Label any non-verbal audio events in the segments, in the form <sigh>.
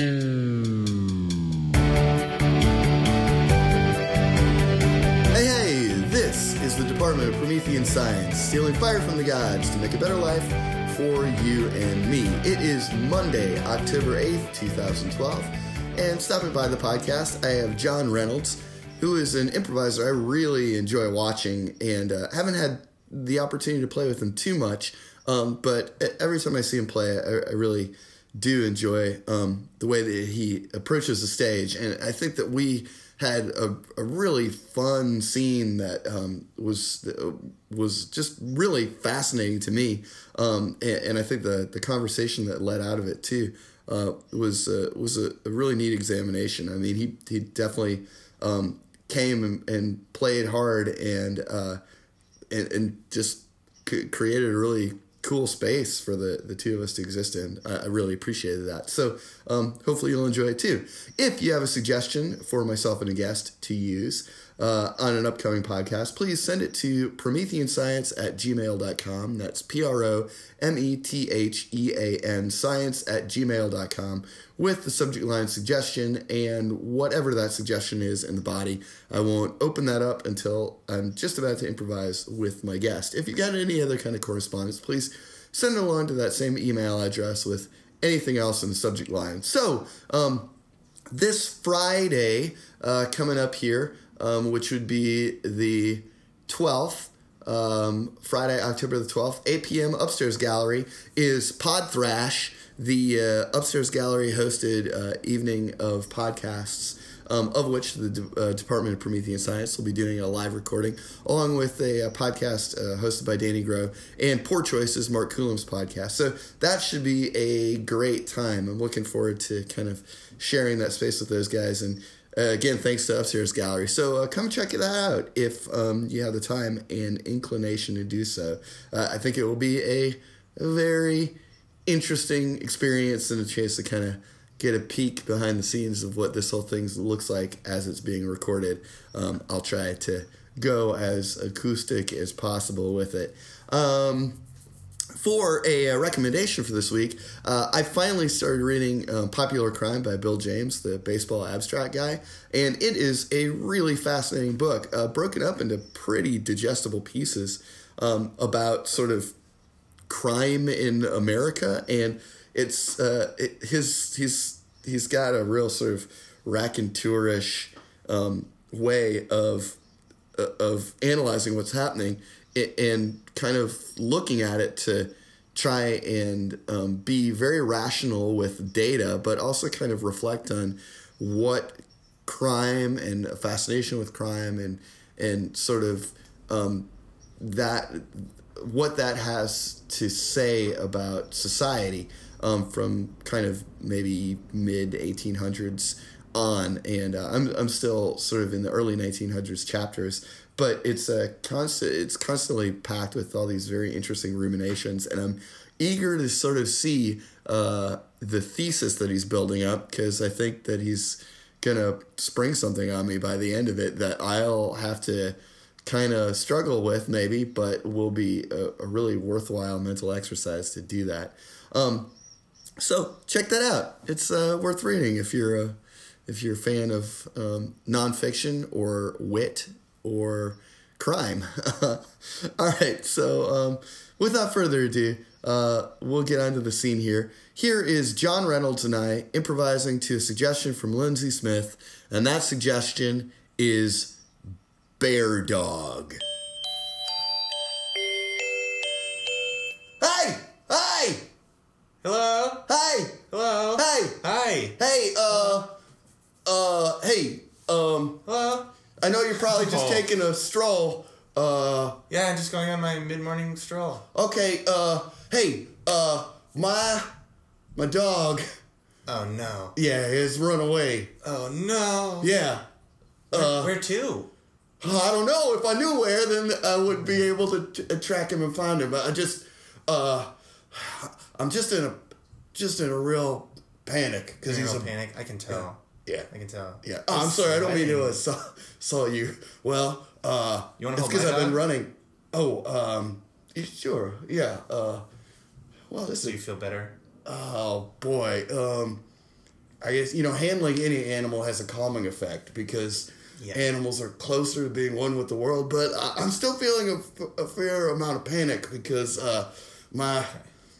Hey, hey, this is the Department of Promethean Science, stealing fire from the gods to make a better life for you and me. It is Monday, October 8th, 2012, and stopping by the podcast, I have John Reynolds, who is an improviser I really enjoy watching and uh, haven't had the opportunity to play with him too much, um, but every time I see him play, I, I really do enjoy um, the way that he approaches the stage, and I think that we had a, a really fun scene that um, was was just really fascinating to me, um, and, and, I think the the conversation that led out of it too uh, was uh, was a, a, really neat examination. I mean, he he definitely um, came and, and, played hard and uh, and, and just created a really cool space for the, the two of us to exist in. I, I really appreciated that. So um, hopefully you'll enjoy it too. If you have a suggestion for myself and a guest to use uh, on an upcoming podcast, please send it to prometheanscience at gmail.com. That's P R O M E T H E A N science at gmail.com with the subject line suggestion and whatever that suggestion is in the body. I won't open that up until I'm just about to improvise with my guest. If you got any other kind of correspondence, please send it along to that same email address with anything else in the subject line. So, um, this Friday uh, coming up here, um, which would be the 12th, um, Friday, October the 12th, 8 p.m. Upstairs Gallery is Pod Thrash the uh, upstairs gallery hosted uh, evening of podcasts. Um, of which the De- uh, Department of Promethean Science will be doing a live recording, along with a, a podcast uh, hosted by Danny Grow and Poor Choices, Mark Coulombe's podcast. So that should be a great time. I'm looking forward to kind of sharing that space with those guys. And uh, again, thanks to Upstairs Gallery. So uh, come check it out if um, you have the time and inclination to do so. I think it will be a very interesting experience and a chance to kind of get a peek behind the scenes of what this whole thing looks like as it's being recorded. Um, I'll try to go as acoustic as possible with it. Um, for a, uh, recommendation for this week, uh, I finally started reading uh, Popular Crime by Bill James, the baseball abstract guy, and it is a really fascinating book, uh, broken up into pretty digestible pieces um, about sort of crime in America, and it's uh, it, his he's he's got a real sort of raconteurish um, way of uh, of analyzing what's happening and kind of looking at it to try and um, be very rational with data, but also kind of reflect on what crime and fascination with crime and and sort of um, that what that has to say about society um, from kind of maybe mid 1800s on, and uh, I'm I'm still sort of in the early 1900s chapters, but it's a constant. It's constantly packed with all these very interesting ruminations, and I'm eager to sort of see uh, the thesis that he's building up because I think that he's gonna spring something on me by the end of it that I'll have to kind of struggle with maybe, but will be a, a, really worthwhile mental exercise to do that. Um, so check that out. It's uh, worth reading if you're a if you're a fan of um, nonfiction or wit or crime. <laughs> All right, so um, without further ado, uh, we'll get onto the scene here. Here is John Reynolds and I improvising to a suggestion from Lindsey Smith, and that suggestion is Bear Dog. Hey! Hey! Hello? Hey! Hello? Hey! Hi! Hey, uh, uh, hey, um, Hello? I know you're probably just Oh. taking a stroll. Uh, Yeah, I'm just going on my mid-morning stroll. okay, uh, hey, uh, my, my dog, Oh no. yeah, has run away. Oh no. Yeah. Where, Uh, where to? I don't know. If I knew where, then I would be able to t- track him and find him. But I just, uh, I'm just in a, just in a real panic because he's a a panic. I can tell. Yeah, I can tell. yeah. Oh, I'm sorry. I don't mean to uh, saw, saw you. Well, uh, You it's because I've been running. Oh, um, sure. Yeah. Uh, well, this So you feel better? Oh boy. Um, I guess you know handling any animal has a calming effect because Yeah. animals are closer to being one with the world. But I, I'm still feeling a, f- a fair amount of panic because uh, my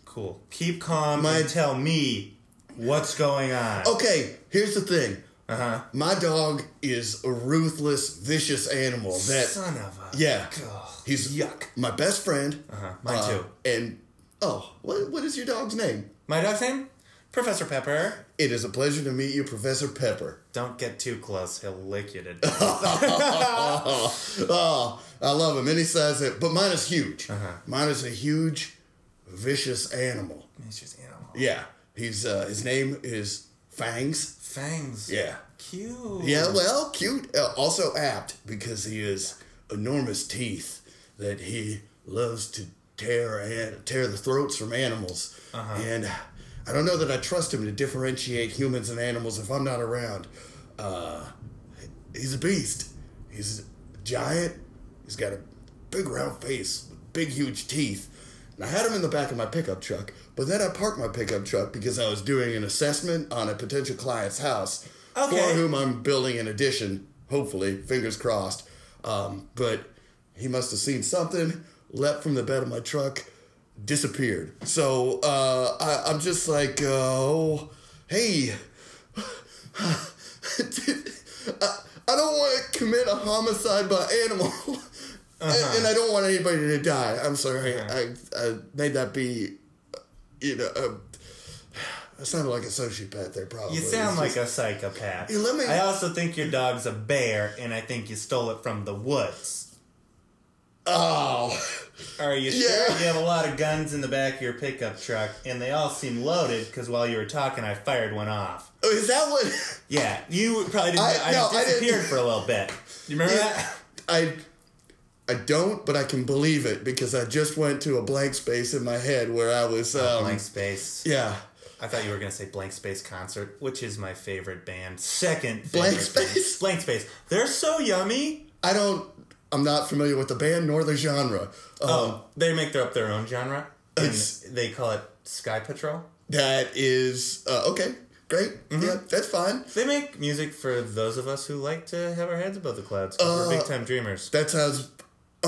Cool. Keep calm My- and tell me what's going on. okay. Here's the thing. Uh huh. My dog is a ruthless, vicious animal that Son of a. Yeah. Ugh. he's yuck. my best friend. Uh-huh. Mine too. And oh, what what is your dog's name? My dog's name? Professor Pepper. It is a pleasure to meet you, Professor Pepper. Don't get too close. He'll lick you to <laughs> death. <laughs> Oh, I love him. Any size, that- but mine is huge. Uh-huh. Mine is a huge, vicious animal. He's just animal. Yeah, he's uh, his name is Fangs. Fangs. Yeah, Cute. yeah. Well, cute. Uh, also apt because he has enormous teeth that he loves to tear and tear the throats from animals. Uh-huh. And I don't know that I trust him to differentiate humans and animals if I'm not around. Uh, he's a beast. He's a giant. He's got a big round face with big huge teeth. And I had him in the back of my pickup truck, but then I parked my pickup truck because I was doing an assessment on a potential client's house Okay. for whom I'm building an addition, hopefully, fingers crossed. Um, but he must have seen something, leapt from the bed of my truck, disappeared. So uh, I, I'm just like, uh, oh, hey, <laughs> I, I don't want to commit a homicide by animal. <laughs> And, and I don't want anybody to die. I'm sorry. I, I made that be, you know, uh, <sighs> I sounded like a sociopath there, probably. You sound It's like just- a psychopath. Yeah, let me- I also think your dog's a bear, and I think you stole it from the woods. Oh, Are you Yeah. sure? You have a lot of guns in the back of your pickup truck, and they all seem loaded because while you were talking, I fired one off. Oh, is that what? Yeah, you probably didn't. I- I, no, I didn't- disappeared for a little bit. You remember that? I, I don't, but I can believe it because I just went to a blank space in my head where I was. Um, Blank Space. Yeah, I thought you were gonna say Blank Space Concert, which is my favorite band. Second Blank favorite band. Space? Blank Space. They're so yummy. I don't. I'm not familiar with the band nor the genre. Um, Oh, they make their up their own genre, and It's- they call it Sky Patrol. That is uh, okay. Great. Mm-hmm. Yeah, that's fine. They make music for those of us who like to have our heads above the clouds. 'cause we're Uh, big time dreamers. That sounds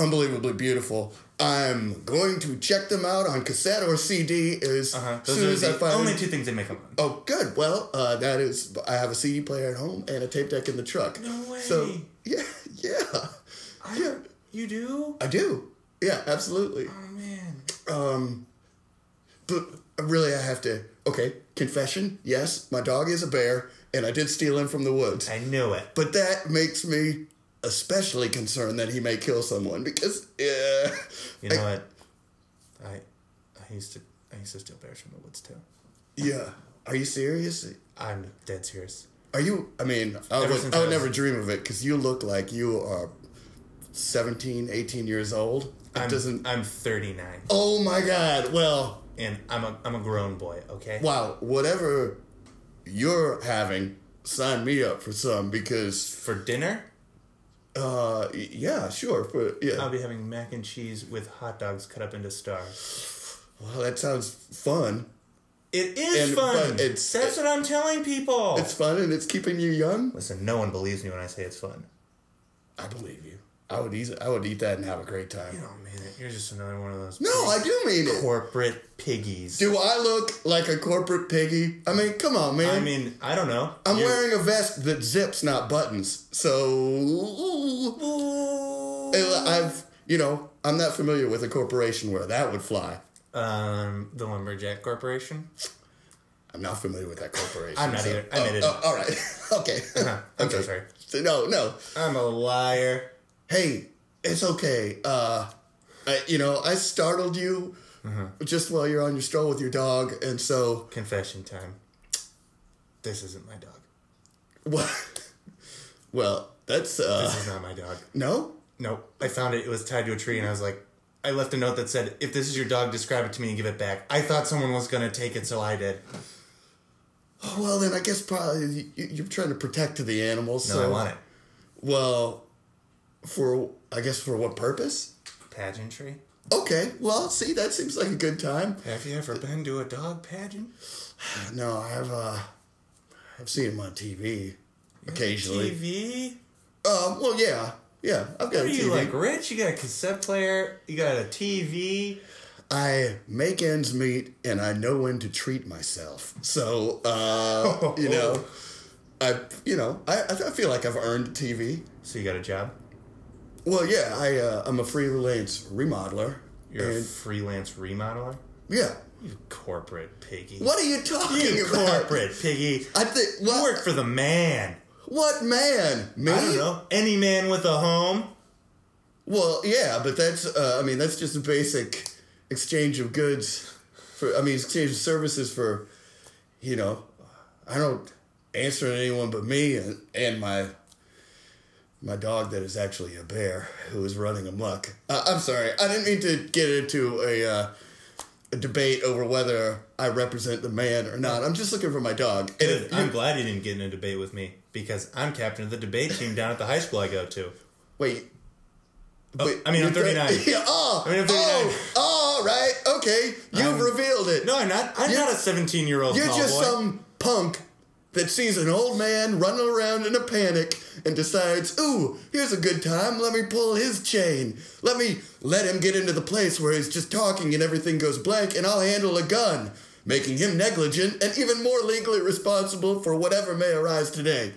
unbelievably beautiful. I'm going to check them out on cassette or CD as Uh-huh. Those soon are as I find. only two things they make them on. Oh, good. Well, uh, that is. I have a CD player at home and a tape deck in the truck. No way. So yeah, <laughs> yeah, yeah. You do? I do. Yeah, absolutely. Oh man. Um, but really, I have to. Okay, confession. Yes, my dog is a bear, and I did steal him from the woods. I knew it. But that makes me especially concerned that he may kill someone because, yeah. You know what? I I used to I used to steal bears from the woods too. Yeah. Are you serious? I'm dead serious. Are you? I mean, I would, I I would was- never dream of it because you look like you are 17, 18 years old. It I'm doesn't. I'm 39 oh my God. Well, and I'm a I'm a grown boy. Okay. wow. Whatever you're having, sign me up for some because, For dinner, uh, yeah, sure. For, yeah. I'll be having mac and cheese with hot dogs cut up into stars. well, that sounds fun. It is And- fun. it's- That's what I'm telling people. It's fun and it's keeping you young. Listen, no one believes me when I say it's fun. I believe you. I would eat. I would eat that and have a great time. You don't mean it. You're just another one of those. No, I do mean it. corporate piggies. Do I look like a corporate piggy? I mean, come on, man. I mean, I don't know. I'm You're- wearing a vest that zips, not buttons. So. I've, you know, I'm not familiar with a corporation where that would fly. Um, the Lumberjack Corporation. I'm not familiar with that corporation. I'm not so- either. I oh, made it oh, all right. <laughs> okay. I'm so okay. sorry. No, no. I'm a liar. Hey, it's okay. Uh, I, you know, I startled you Mm-hmm. just while you're on your stroll with your dog, and so Confession time. This isn't my dog. What? <laughs> well, that's uh, This is not my dog. no. no. I found it. It was tied to a tree, and I was like, I left a note that said, "If this is your dog, describe it to me and give it back." I thought someone was gonna take it, so I did. Oh, well, then I guess probably you- you're trying to protect the animals. No, so I want it. Well, for I guess for what purpose? Pageantry. Okay, well, see, that seems like a good time. Have you ever been to a dog pageant? <sighs> No, I've uh, I've seen them on TV occasionally. TV? Um, well, yeah, yeah. I've got Are a you TV. like rich? You got a cassette player. You got a TV. I make ends meet, and I know when to treat myself. So, uh, <laughs> you know, I, you know, I, I feel like I've earned TV. So you got a job. Well, yeah, I, uh, I'm a freelance remodeler. You're a freelance remodeler. yeah. You corporate piggy. What are you talking You about? corporate piggy. I think You work for the man. What man? Me? I don't know. Any man with a home. Well, yeah, but that's uh, I mean that's just a basic exchange of goods for I mean exchange of services for you know I don't answer to anyone but me and, and my my dog that is actually a bear who is running amok. Uh, I'm sorry, I didn't mean to get into a uh, a debate over whether I represent the man or not. I'm just looking for my dog. I'm glad you didn't get in a debate with me because I'm captain of the debate team down at the high school I go to. wait. Oh, wait, I mean, I'm you're 39. <laughs> Yeah, oh, I mean, I'm 39. oh, oh, right, okay. You've I'm- revealed it. No, I'm not. I'm You're- not a 17 year old You're just boy. some punk that sees an old man running around in a panic and decides, ooh, here's a good time. Let me pull his chain. Let me let him get into the place where he's just talking and everything goes blank, and I'll handle a gun, making him negligent and even more legally responsible for whatever may arise today.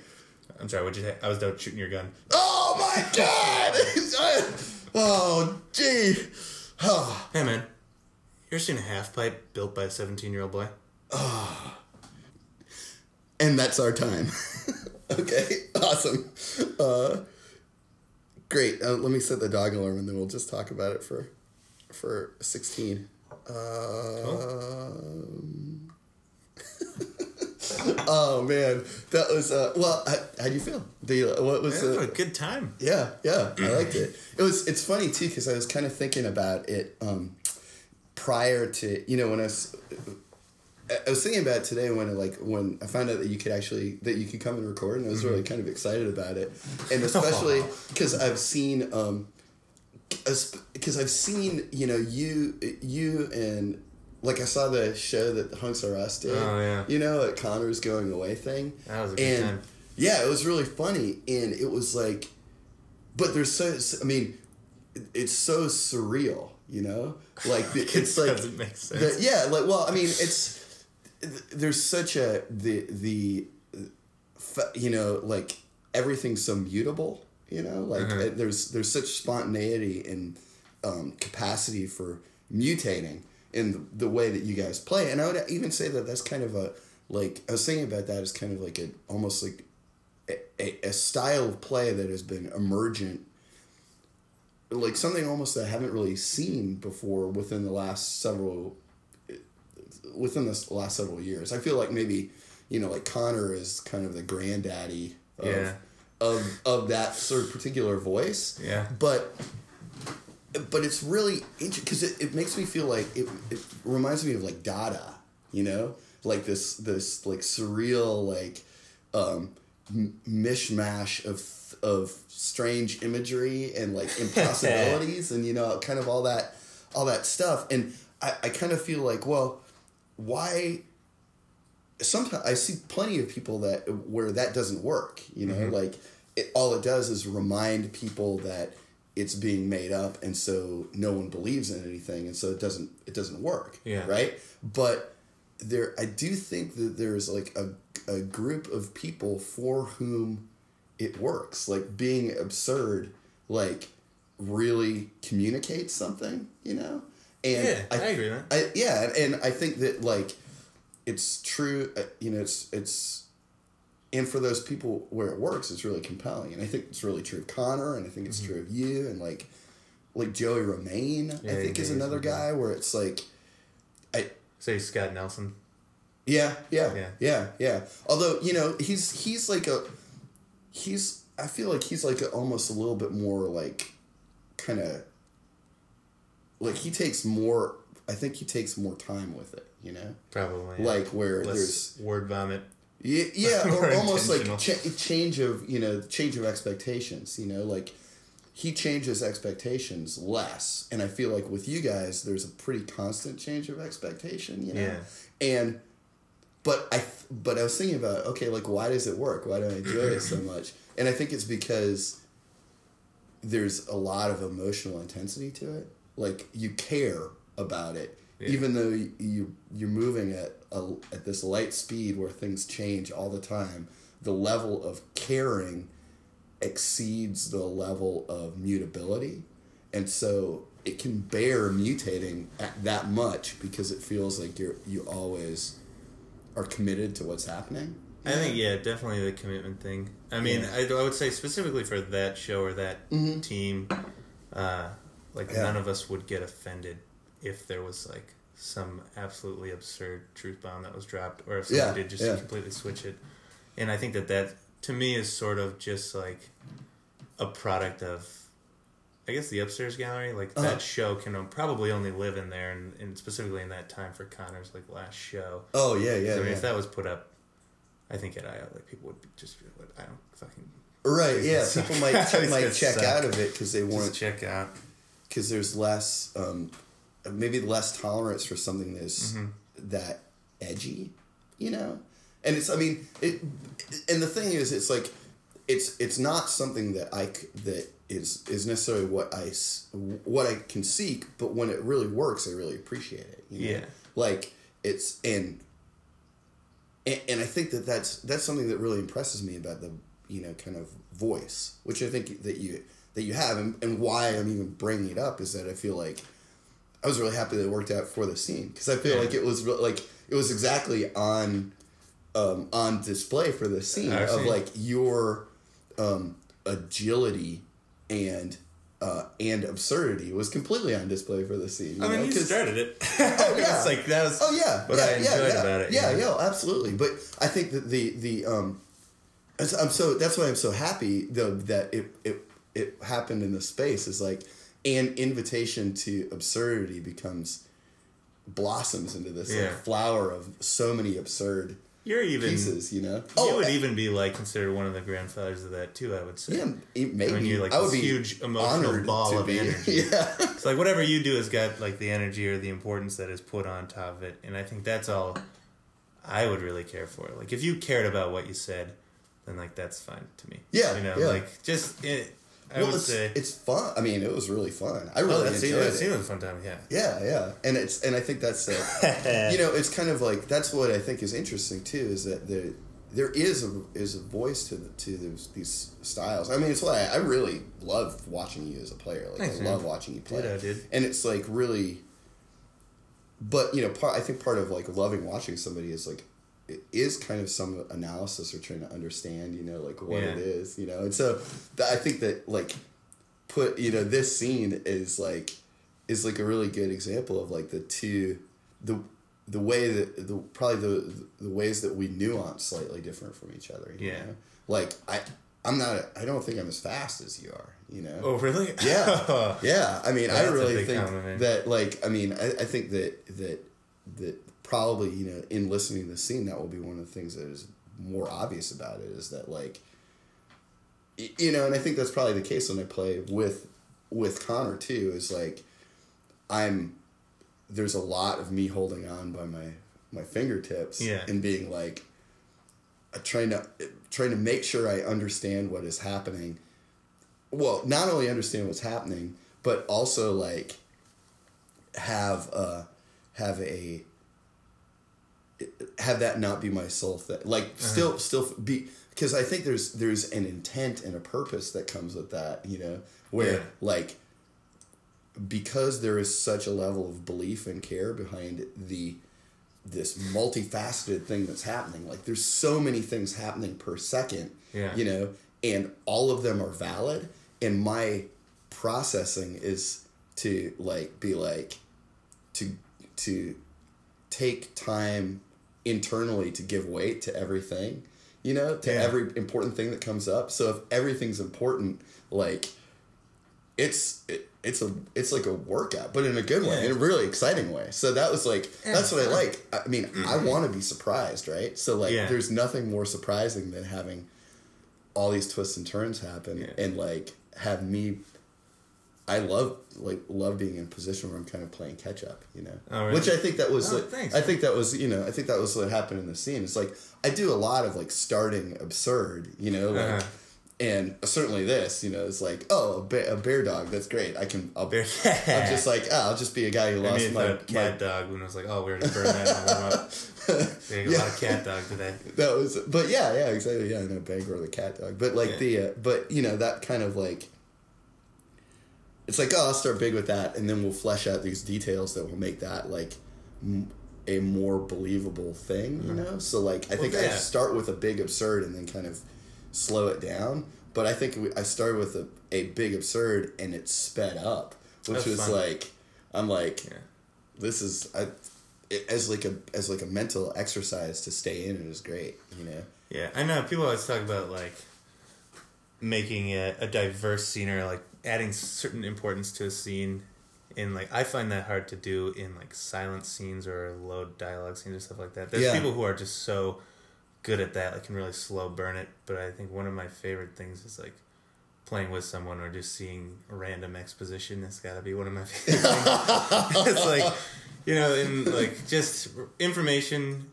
I'm sorry. What'd you say? I was done shooting your gun. Oh my god! <laughs> oh, gee. Oh, <sighs> Hey, man. You ever seen a half pipe built by a 17 year old boy? Ah. And that's our time. <laughs> okay, awesome. Uh, great. Uh, let me set the dog alarm, and then we'll just talk about it for for sixteen. Um, <laughs> oh man, that was uh, well. How, how do you feel? Do you, what was Yeah, the a good time. yeah, yeah, I liked it. It was it's funny too because I was kind of thinking about it um, prior to you know when I was I was thinking about it today when like when I found out that you could actually that you could come and record and I was really kind of excited about it and especially <laughs> because I've seen um because I've seen you know you you and like I saw the show that the Hunks R Us did Oh, yeah. you know at Connor's going away thing That was a good and time. yeah it was really funny and it was like but there's so I mean it's so surreal you know like <laughs> it's like doesn't make sense. the- yeah like well I mean it's there's such a the the you know like everything's so mutable you know like Uh-huh. uh, there's there's such spontaneity and um, capacity for mutating in the, the way that you guys play and i would even say that that's kind of a like i was thinking about that as kind of like a almost like a, a, a style of play that has been emergent like something almost that i haven't really seen before within the last several within this last several years. I feel like maybe you know like Connor is kind of the granddaddy of Yeah. of, of that sort of particular voice. Yeah. But but it's really interesting because it, it makes me feel like it, it reminds me of like Dada, you know, like this this like surreal like um, m- mishmash of of strange imagery and like <laughs> impossibilities and you know kind of all that all that stuff and I, I kind of feel like well why sometimes I see plenty of people that where that doesn't work. You know, mm-hmm. like it, all it does is remind people that it's being made up, and so no one believes in anything, and so it doesn't it doesn't work. Yeah. Right. But there, I do think that there's like a a group of people for whom it works. Like being absurd, like really communicates something. You know. And Yeah, I agree with that. I, yeah, and, and I think that like it's true. Uh, you know, it's it's and for those people where it works, it's really compelling. And I think it's really true of Connor, and I think it's true of you, and like like Joey Romaine. Mm-hmm. Yeah, I think is is another guy where it's like, I Say Scott Nelson. yeah yeah Yeah. yeah yeah. Although you know he's he's like a he's I feel like he's like a, almost a little bit more like kind of like he takes more. I think he takes more time with it. You know. Probably. yeah. like where Less there's word vomit. yeah, <laughs> yeah or almost like ch- change of you know change of expectations you know like he changes expectations less and i feel like with you guys there's a pretty constant change of expectation you know Yeah. and but I but I was thinking about okay, like why does it work? Why do I enjoy it so much? And I think it's because there's a lot of emotional intensity to it. Like you care about it, Yeah. even though you you're moving at a, at this light speed where things change all the time. The level of caring exceeds the level of mutability, and so it can bear mutating at that much because it feels like you're you always are committed to what's happening. I think yeah, definitely the commitment thing. I mean, Yeah. I, I would say specifically for that show or that team, uh, like Yeah. none of us would get offended if there was like some absolutely absurd truth bomb that was dropped, or if someone Yeah, did just yeah. completely switch it. And I think that that to me is sort of just like a product of. I guess the upstairs gallery, like Uh-huh. that show, can probably only live in there, and, and specifically in that time for Connor's like last show. Oh yeah, yeah, I mean, yeah. if that was put up, I think at IO, like people would be just be like, I don't fucking right. Yeah, people might. <laughs> Might check suck. out of it because they just want check out. Because there's less um, maybe less tolerance for something that's Mm-hmm. that edgy, you know. And it's I mean it, and the thing is it's like it's it's not something that I that is is necessarily what I what I can seek, but when it really works, I really appreciate it. You know? Yeah. like it's and and, and I think that that's that's something that really impresses me about the you know kind of voice, which I think that you that you have, and, and why I'm even bringing it up is that I feel like I was really happy that it worked out for the scene because I feel Yeah. like it was re- like it was exactly on um, on display for the scene of like your um, agility and. Uh, and absurdity was completely on display for the scene. I mean, know, you started it. <laughs> Oh, <laughs> yeah. it's like that was. Oh yeah, What yeah, I yeah, enjoyed yeah. about it. Yeah, know? yeah, absolutely. But I think that the the um, I'm so that's why I'm so happy though that it it it happened in the space is like an invitation to absurdity becomes blossoms into this Yeah. like flower of so many absurd You're even. pieces. You know. You oh, would I- even be like considered one of the grandfathers of that too. I would say. yeah, maybe you're like I would this be huge emotional ball of be- energy. <laughs> Yeah. It's like whatever you do has got like the energy or the importance that is put on top of it, and I think that's all I would really care for. Like if you cared about what you said, then like that's fine to me. Yeah, you know, yeah. like just it, I well, would it's, say. it's fun. I mean, it was really fun. I oh, really that's enjoyed that's it. even a fun time. Yeah. Yeah, yeah, and it's and I think that's uh, <laughs> you know it's kind of like that's what I think is interesting too is that there there is a is a voice to the, to those, these styles. I mean, it's why I, I really love watching you as a player. Like Thanks, I man. love watching you play. Ditto, dude. And it's like really, but you know, part I think part of like loving watching somebody is like it is kind of some analysis or trying to understand, you know, like what Yeah. it is, you know, and so th- I think that like put you know this scene is like is like a really good example of like the two the the way that the probably the the ways that we nuance slightly different from each other. You Yeah. know? like I I'm not I don't think I'm as fast as you are. You know. Oh really? Yeah, <laughs> yeah. I mean, I That's a really think compliment. that, like, I mean, I, I think that that that probably you know, in listening to the scene, that will be one of the things that is more obvious about it is that like, you know, and I think that's probably the case when I play with with Connor too. Is like, I'm there's a lot of me holding on by my my fingertips Yeah. and being like, uh, trying to trying to make sure I understand what is happening well, not only understand what's happening, but also like have uh have a have that not be my sole thing. Like uh-huh. still still be because I think there's there's an intent and a purpose that comes with that, you know, where Yeah. like because there is such a level of belief and care behind the this multifaceted thing that's happening. Like there's so many things happening per second. Yeah. You know, and all of them are valid. And my processing is to like be like to to take time internally to give weight to everything. You know, to Yeah. every important thing that comes up. So if everything's important, like it's it, it's a it's like a workout, but in a good way, Yeah. in a really exciting way. So that was like that's what I like. I mean, I mm-hmm. want to be surprised, right? So like, Yeah. there's nothing more surprising than having all these twists and turns happen, and like have me I love like love being in a position where I'm kind of playing catch up, you know. Oh, really? Which I think that was Oh, like thanks. I think that was you know I think that was what happened in the scene. It's like I do a lot of like starting absurd, you know, like Uh-huh. and certainly this, you know, it's like oh a, ba- a bear dog that's great. I can I'll, <laughs> Bear- I'm just like oh, I'll just be a guy who I lost mean, my, cat dog when I was like, oh, we already burned that. They got <laughs> a lot of cat dog today. <laughs> that was but yeah yeah exactly yeah I know Bangor the cat dog but like Yeah. the uh, but you know that kind of like it's like oh I'll start big with that and then we'll flesh out these details that will make that like m- a more believable thing you mm-hmm. know so like I Well, think I start with a big absurd and then kind of slow it down but I think we, I started with a, a big absurd and it sped up which That's was fun. like I'm like Yeah. this is I, it, as like a as like a mental exercise to stay in it is great you know Yeah, I know. People always talk about like making a, a diverse scene or like adding certain importance to a scene. And like I find that hard to do in like silent scenes or low dialogue scenes or stuff like that. There's Yeah. people who are just so good at that, like can really slow burn it. But I think one of my favorite things is like playing with someone or just seeing random exposition. That's got to be one of my <laughs> favorite things. it's like you know, in like just information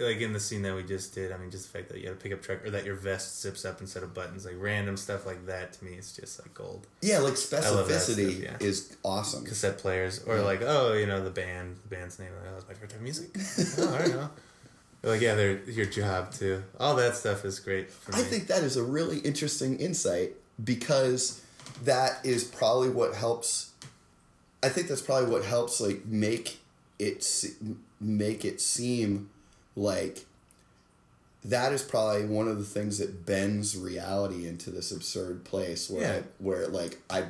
like in the scene that we just did, I mean, just the fact that you had a pickup truck or that your vest zips up instead of buttons, like random stuff like that, to me, it's just like gold. Yeah, like specificity stuff, yeah. is awesome. Cassette players, or Yeah. like, oh, you know, the band, the band's name, like, oh, it's my favorite type of music. <laughs> oh, I don't know. Like, yeah, they're your job too. All that stuff is great for me. I think that is a really interesting insight because that is probably what helps. I think that's probably what helps like make it make it seem like that is probably one of the things that bends reality into this absurd place where Yeah. where like I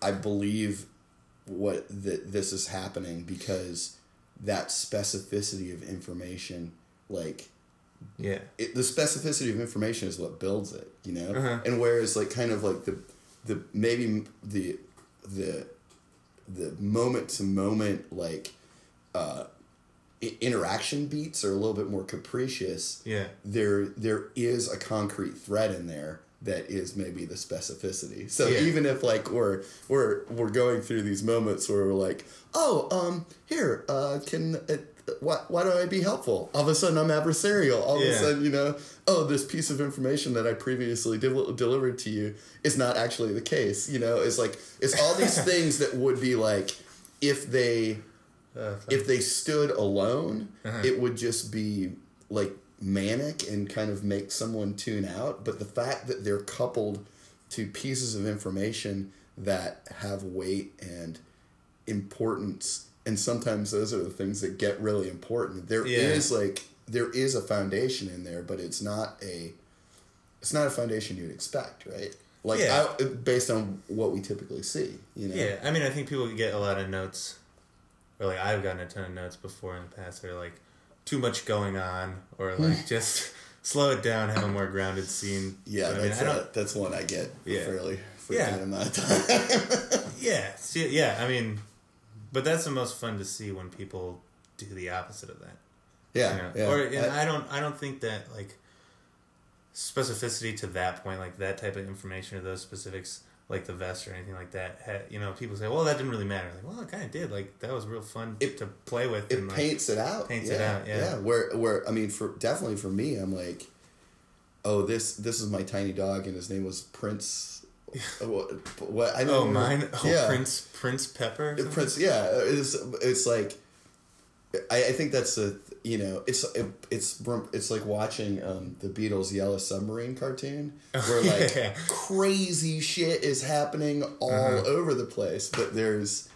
I believe what that this is happening because that specificity of information like yeah, it, the specificity of information is what builds it, you know. Uh-huh. And whereas like kind of like the the maybe the the the moment to moment like uh, i- interaction beats are a little bit more capricious. yeah, There there is a concrete thread in there that is maybe the specificity. So Yeah. even if like we're we're we're going through these moments where we're like, oh, um, here, uh, can uh, why why don't I be helpful? All of a sudden I'm adversarial. All of a sudden you know, oh, this piece of information that I previously del- delivered to you is not actually the case. You know, it's like it's all these <laughs> things that would be like if they uh, if they stood alone, Uh-huh. it would just be like manic and kind of make someone tune out. But the fact that they're coupled to pieces of information that have weight and importance, and sometimes those are the things that get really important. There is Yeah. like there is a foundation in there, but it's not a it's not a foundation you'd expect, right? Like Yeah. I, based on what we typically see, you know. Yeah, I mean, I think people get a lot of notes, or like I've gotten a ton of notes before in the past. They're like too much going on, or like <laughs> just slow it down, have a more grounded scene. Yeah, But, I mean, that's I that's one I get Yeah. fairly Yeah. amount of time. <laughs> Yeah, see, yeah. I mean, but that's the most fun to see when people do the opposite of that. yeah, you know? yeah. Or and I- I, don't. I don't think that like specificity to that point, like that type of information or those specifics, like the vest or anything like that. Ha, you know, people say, "Well, that didn't really matter." Like, well, it kind of did. Like that was real fun It- to play with. it and, like, paints it out. paints yeah, it out, yeah. yeah. Where where I mean, for definitely for me, I'm like, oh, this this is my tiny dog, and his name was Prince. <laughs> what, what I oh, don't Oh, mine. Oh, yeah, Prince Prince Pepper. Prince. Yeah, it's it's like, I, I think that's a you know it's it, it's it's like watching um, the Beatles' Yellow Submarine cartoon <laughs> where like Yeah. crazy shit is happening all Uh-huh. over the place, but there's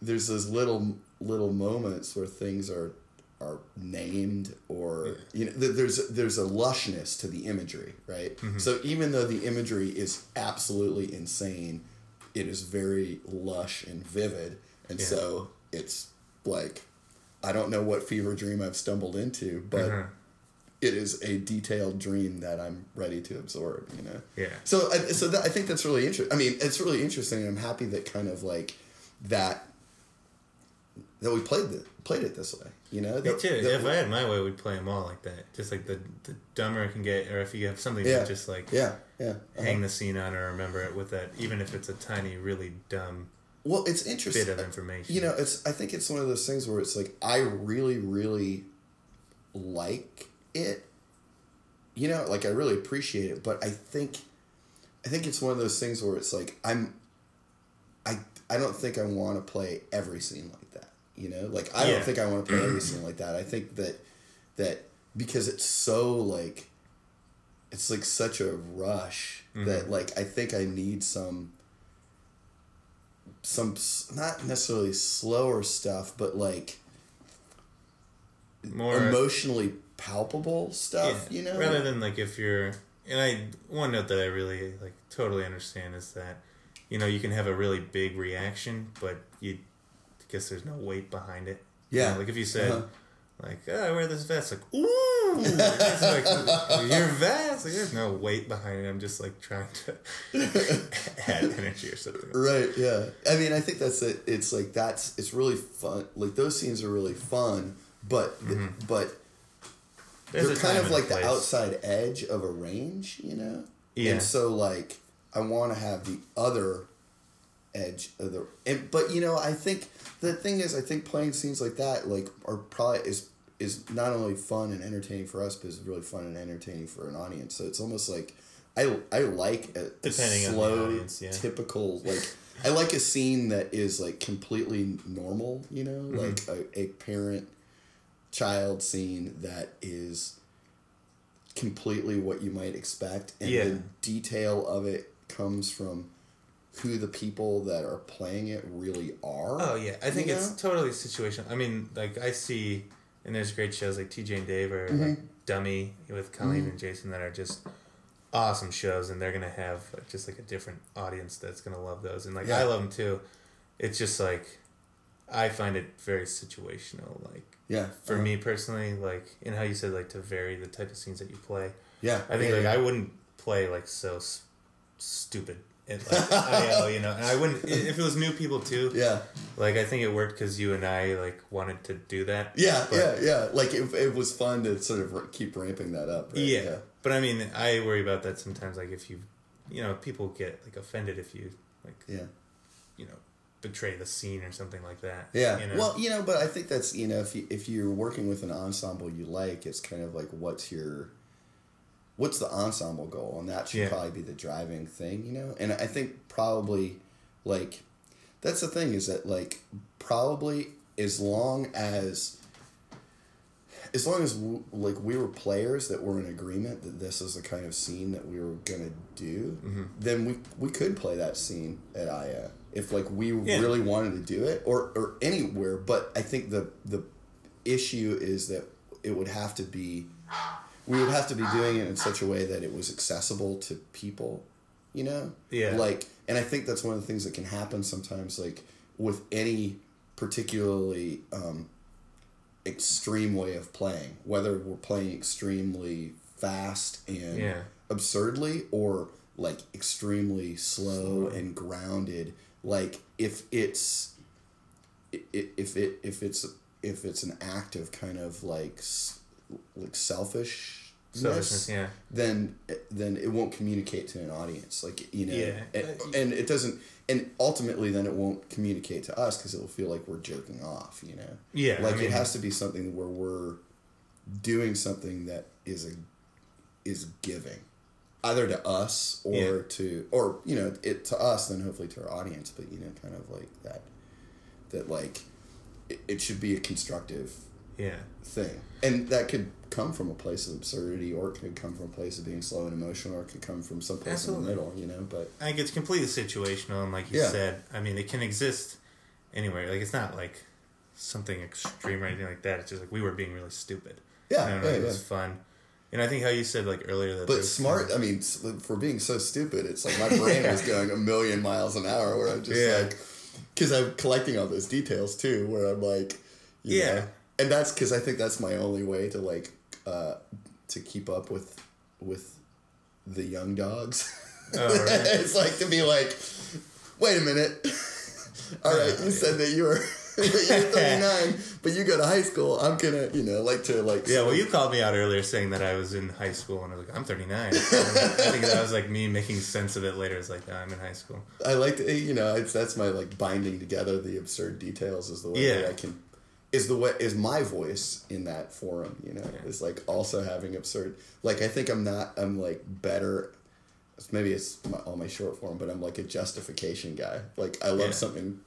there's those little little moments where things are are named or you know there's there's a lushness to the imagery right Mm-hmm. so even though the imagery is absolutely insane it is very lush and vivid and Yeah. so it's like i don't know what fever dream i've stumbled into but Uh-huh. it is a detailed dream that i'm ready to absorb you know Yeah. so, I- so that, I think that's really interesting. I mean, it's really interesting. I'm happy that kind of like that that we played the, played it this way. You know, Me that, too. that if I had my way, we'd play them all like that. Just like the the dumber it can get, or if you have something Yeah. to just like yeah, yeah. uh-huh. hang the scene on or remember it with that, even if it's a tiny, really dumb Well, it's interesting. bit of information. You know, it's. I think it's one of those things where it's like I really, really like it. You know, like I really appreciate it, but I think, I think it's one of those things where it's like I'm. I I don't think I want to play every scene like that. You know, like I Yeah. don't think I want to play every <clears throat> scene like that. I think that that because it's so like, it's like such a rush that mm-hmm. like I think I need some some not necessarily slower stuff, but like more emotionally palpable stuff. Yeah, You know, rather than like if you're and I one note that I really like totally understand is that you know you can have a really big reaction, but you I guess there's no weight behind it. You Yeah. know, like if you said Uh-huh. like oh, I wear this vest, like ooh, it's like <laughs> your vest. Like, there's no weight behind it. I'm just like trying to <laughs> add energy or something. right? Yeah, I mean, I think that's it. It's like that's it's really fun. Like those scenes are really fun, but but Mm-hmm. There's they're kind of like the place. outside edge of a range, you know. Yeah. And so like I want to have the other edge of the and but you know I think the thing is I think playing scenes like that like are probably is is not only fun and entertaining for us but is really fun and entertaining for an audience. So it's almost like I I like a Depending on slow audience, yeah. typical like I like a scene that is like completely normal, you know, Mm-hmm. like a, a parent child scene that is completely what you might expect and Yeah. the detail of it comes from who the people that are playing it really are. Oh yeah, I think you it's know? totally situational. I mean, like I see, and there's great shows like TJ and Dave or Mm-hmm. like Dummy with Colleen and Jason that are just awesome shows, and they're gonna have just like a different audience that's gonna love those, and like Yeah. I love them too. It's just like I find it very situational. Like yeah. for uh-huh. me personally, like in how you said like to vary the type of scenes that you play. Yeah. I think yeah, like yeah. I wouldn't play like so s- stupid. Like, IO, you know, and I wouldn't if it was new people too. Yeah. Like I think it worked because you and I like wanted to do that. Yeah, But- yeah, yeah. Like it, it was fun to sort of keep ramping that up. Right? yeah. But I mean, I worry about that sometimes. Like if you, you know, people get like offended if you like, Yeah. you know, betray the scene or something like that. Yeah. You know? Well, you know, but I think that's you know if you if you're working with an ensemble you like, it's kind of like what's your what's the ensemble goal, and that should Yeah. probably be the driving thing, you know. And I think probably like that's the thing is that like probably as long as as long as w- like we were players that were in agreement that this is the kind of scene that we were gonna do, Mm-hmm. then we we could play that scene at IO if like we Yeah. really wanted to do it or or anywhere. But I think the the issue is that it would have to be we would have to be doing it in such a way that it was accessible to people, you know? Yeah. Like and I think that's one of the things that can happen sometimes like with any particularly um extreme way of playing, whether we're playing extremely fast and Yeah. absurdly or like extremely slow, Slow. and grounded. Like if it's if it if it's if it's an act of kind of like like selfish Selfishness, yeah. then then it won't communicate to an audience like you know Yeah. and, uh, and it doesn't and ultimately then it won't communicate to us because it'll feel like we're jerking off you know Yeah, like I mean- it has to be something where we're doing something that is a is giving either to us or Yeah. to or you know it to us then hopefully to our audience but you know kind of like that that like it, it should be a constructive Yeah. thing. And that could come from a place of absurdity or it could come from a place of being slow and emotional or it could come from someplace Absolutely. in the middle, you know, but I think it's completely situational, and like you Yeah. said, I mean, it can exist anywhere. Like it's not like something extreme or anything like that. It's just like we were being really stupid. Yeah, And yeah, it was yeah. fun. And I think how you said like earlier that but smart, I mean, for being so stupid, it's like my <laughs> brain was going a million miles an hour where I'm just Yeah. like, because I'm collecting all those details too, where I'm like, you Yeah. know, and that's because I think that's my only way to like, uh, to keep up with, with the young dogs. Oh, right. <laughs> it's like to be like, wait a minute. <laughs> All right, you said that you were <laughs> you're 39, but you go to high school. I'm gonna, you know, like to like. Yeah, well, you called me out earlier saying that I was in high school, and I was like, I'm 39. I think that was like me making sense of it later. It's like, I'm in high school. I like to, you know, it's that's my like binding together the absurd details is the way Yeah. that I can. Is the way is my voice in that forum? You know, Yeah. is like also having absurd. Like I think I'm not. I'm like better. Maybe it's my, all my short form, but I'm like a justification guy. Like I love Yeah. something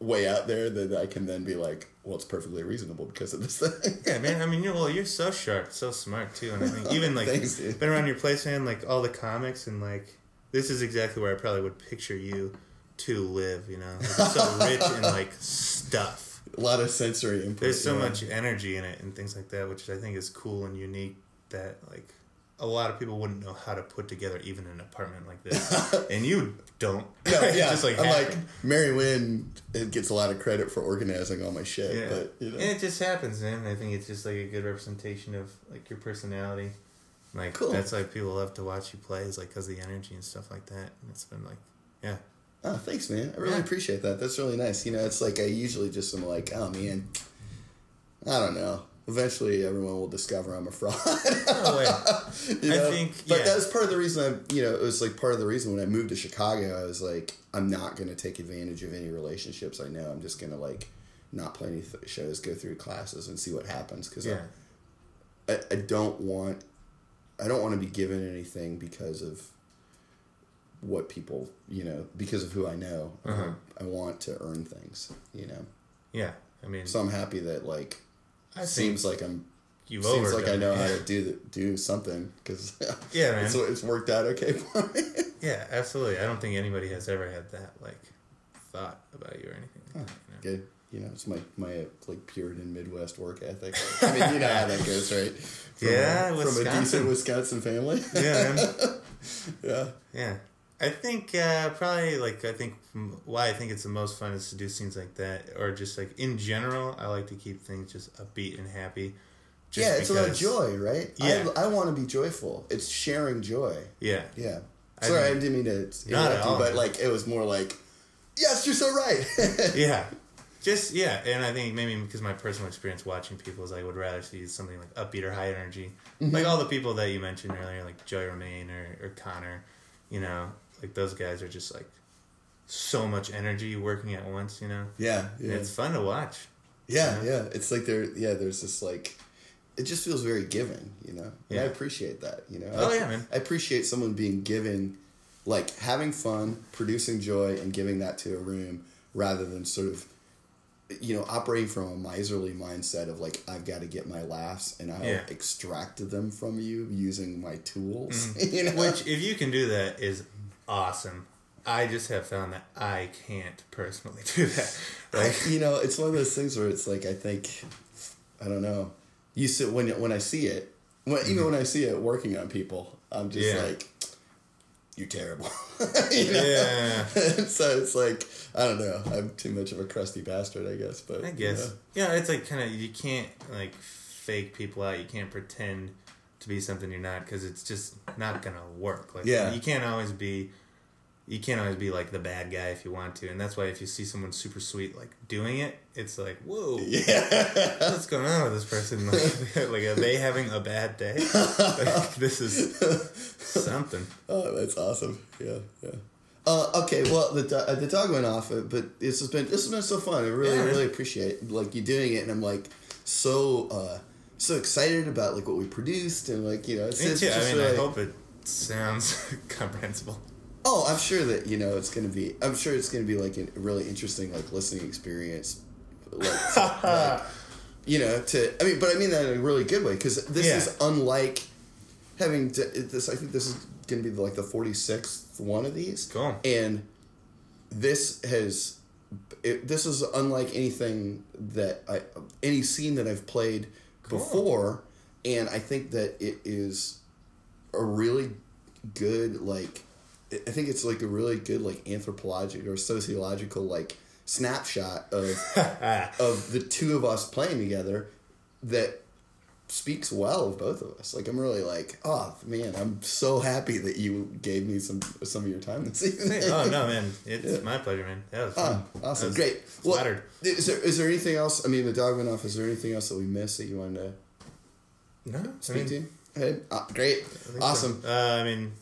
way out there that I can then be like, well, it's perfectly reasonable because of this thing. <laughs> Yeah, man. I mean, you're well, you're so sharp, so smart too, and I think even <laughs> like Thanks, dude. been around your place, man. Like all the comics and like this is exactly where I probably would picture you to live. You know, like, so rich in like stuff. A lot of sensory input. There's so yeah. much energy in it and things like that, which I think is cool and unique. That like a lot of people wouldn't know how to put together even an apartment like this, <laughs> and you don't. No, <laughs> yeah, just like I'm like. Mary Wynn it gets a lot of credit for organizing all my shit, Yeah. but you know, And it just happens, man. I think it's just like a good representation of like your personality. Like Cool. that's why people love to watch you play is like because the energy and stuff like that. And it's been like, yeah, Oh, thanks, man. I really Yeah. appreciate that. That's really nice. You know, it's like I usually just am like, oh man, I don't know. Eventually, everyone will discover I'm a fraud. <laughs> you I think, but yeah. that was part of the reason I, you know, it was like part of the reason when I moved to Chicago, I was like, I'm not going to take advantage of any relationships I know. I'm just going to like not play any th- shows, go through classes, and see what happens. Because yeah, I, I don't want I don't want to be given anything because of what people you know because of who I know. Uh-huh. I, want to earn things, you know. yeah. I mean, So I'm happy that like I seems like I'm you've seems like I know it. how to <laughs> do do something because <laughs> Yeah, man. it's it's worked out okay <laughs> for me. Yeah, absolutely. I don't think anybody has ever had that like thought about you or anything. Like that, you know? Good. You know, it's my my like Puritan Midwest work ethic. I mean, you know how that goes, right? From Yeah, a, from a decent Wisconsin family. Yeah, man. yeah. Yeah. I think uh, probably like I think why I think it's the most fun is to do scenes like that or just like in general I like to keep things just upbeat and happy. just yeah, it's about because- joy, right? Yeah. I, I want to be joyful. It's sharing joy. Yeah. Yeah. I Sorry, I, didn't mean to Not at interrupt you, but like it was more like, yes, you're so right. <laughs> Yeah. Just yeah, and I think maybe because my personal experience watching people is I would rather see something like upbeat or high energy, Mm-hmm. like all the people that you mentioned earlier, like Joy Romaine or, or Connor, you know, like those guys are just like so much energy working at once, you know. yeah, And yeah, It's fun to watch. yeah, yeah. It's like there, yeah. There's this like, it just feels very giving, you know. And I appreciate that, you know. Oh, I, yeah, man. I appreciate someone being giving, like having fun, producing joy, and giving that to a room rather than sort of. You know, operating from a miserly mindset of like I've got to get my laughs and I'll Yeah. extract them from you using my tools. <laughs> you know, Mm-hmm. Which, if you can do that, is awesome. I just have found that I can't personally <laughs> do that. Like, you know, it's one of those things where it's like I think, I don't know. You sit when when I see it, when, even when I see it working on people, I'm just Mm-hmm. Yeah. like, you're terrible. <laughs> you know? yeah, <laughs> so it's like I don't know. I'm too much of a crusty bastard, I guess. But I you guess. know. Yeah, it's like kind of you can't like fake people out. You can't pretend to be something you're not because it's just not gonna work. Like, Yeah. you can't always be. You can't always be like the bad guy if you want to, and that's why if you see someone super sweet like doing it, it's like, whoa, <laughs> yeah, what's going on with this person? <laughs> Like, like are they having a bad day? Like, <laughs> this is something. oh, that's awesome. Yeah, yeah. Uh, okay, well, the do- uh, the dog went off, uh, but this has been this has been so fun. I really Yeah. really appreciate like you doing it, and I'm like so uh, so excited about like what we produced and like you know. It's, Me it's too. I just mean, I hope it sounds <laughs> comprehensible. Oh, I'm sure that you know it's gonna be. I'm sure it's gonna be like a really interesting like listening experience, like, <laughs> like you know. To I mean, but I mean that in a really good way because this Yeah. is unlike having to, this. I think this is gonna be like the 46th one of these. Cool. And this has, it, this is unlike anything that I any scene that I've played Cool. before, and I think that it is a really good like I think it's like a really good like anthropological or sociological like snapshot of <laughs> of the two of us playing together that speaks well of both of us. Like I'm really like, oh man, I'm so happy that you gave me some some of your time this <laughs> evening. Oh no, man, it's Yeah. my pleasure, man. That was Ah, fun. awesome, was great. Well, Flattered. is there is there anything else? I mean, the dog went off. Is there anything else that we missed that you wanted to No, I speak mean, to? Hey, ah, great, awesome. so. Uh, I mean,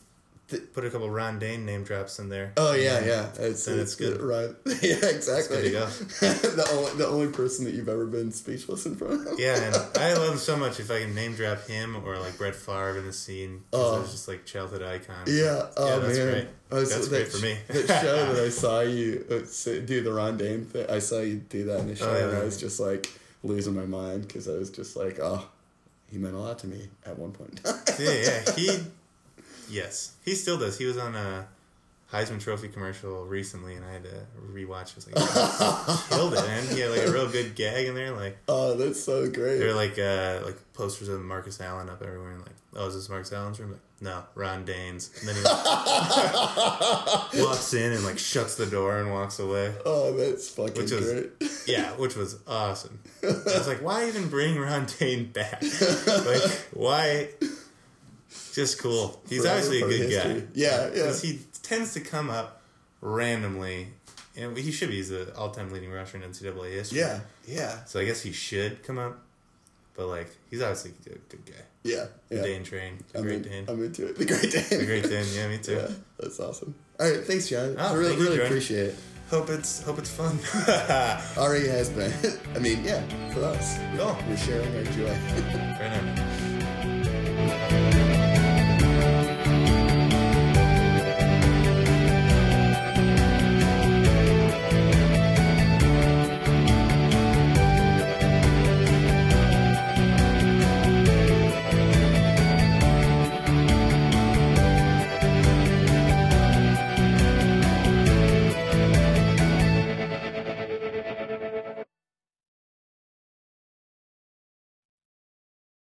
Th- put a couple Ron Dayne name drops in there. Oh yeah, yeah. It's, Then it's good. right? <laughs> Yeah, exactly. It's good <laughs> the only the only person that you've ever been speechless in front of. Yeah, and I <laughs> love him so much. If I can name drop him or like Brett Favre in the scene, Oh. those just like childhood icon. Yeah. Oh that's man. great. Was- That's that, great for me. that show that I saw you uh, do the Ron Dayne thing. I saw you do that in a show, Oh, yeah, and I was just like losing my mind because I was just like, oh, he meant a lot to me at one point. yeah, yeah. He, yes, he still does. He was on a Heisman Trophy commercial recently, and I had to rewatch. I was like, <laughs> killed it, man. He had like a real good gag in there. Like oh, that's so great. there were like uh, like posters of Marcus Allen up everywhere, and like, oh, is this Marcus Allen's room? Like, no, Ron Dayne's. And then he like, <laughs> walks in and like shuts the door and walks away. oh, that's fucking Which is- great. Yeah, which was awesome. I was like, why even bring Ron Dayne back? <laughs> Like, why? Just cool. He's obviously a good history. guy. Yeah, yeah. he tends to come up randomly, and he should be. He's the all-time leading rusher in NCAA history. Yeah, yeah, So I guess he should come up, but like, he's obviously a good, guy. yeah, The yeah. Dane train, the I'm, great in, Dane, I'm into it. <laughs> The Great Dane. the great Dane. Yeah, me too. Yeah, that's awesome. All right, thanks, John. Oh, I really, you, really Jorin. appreciate it. Hope it's hope it's fun. <laughs> Already has been. <laughs> I mean, yeah, for us. cool. We're sharing our joy. Right now.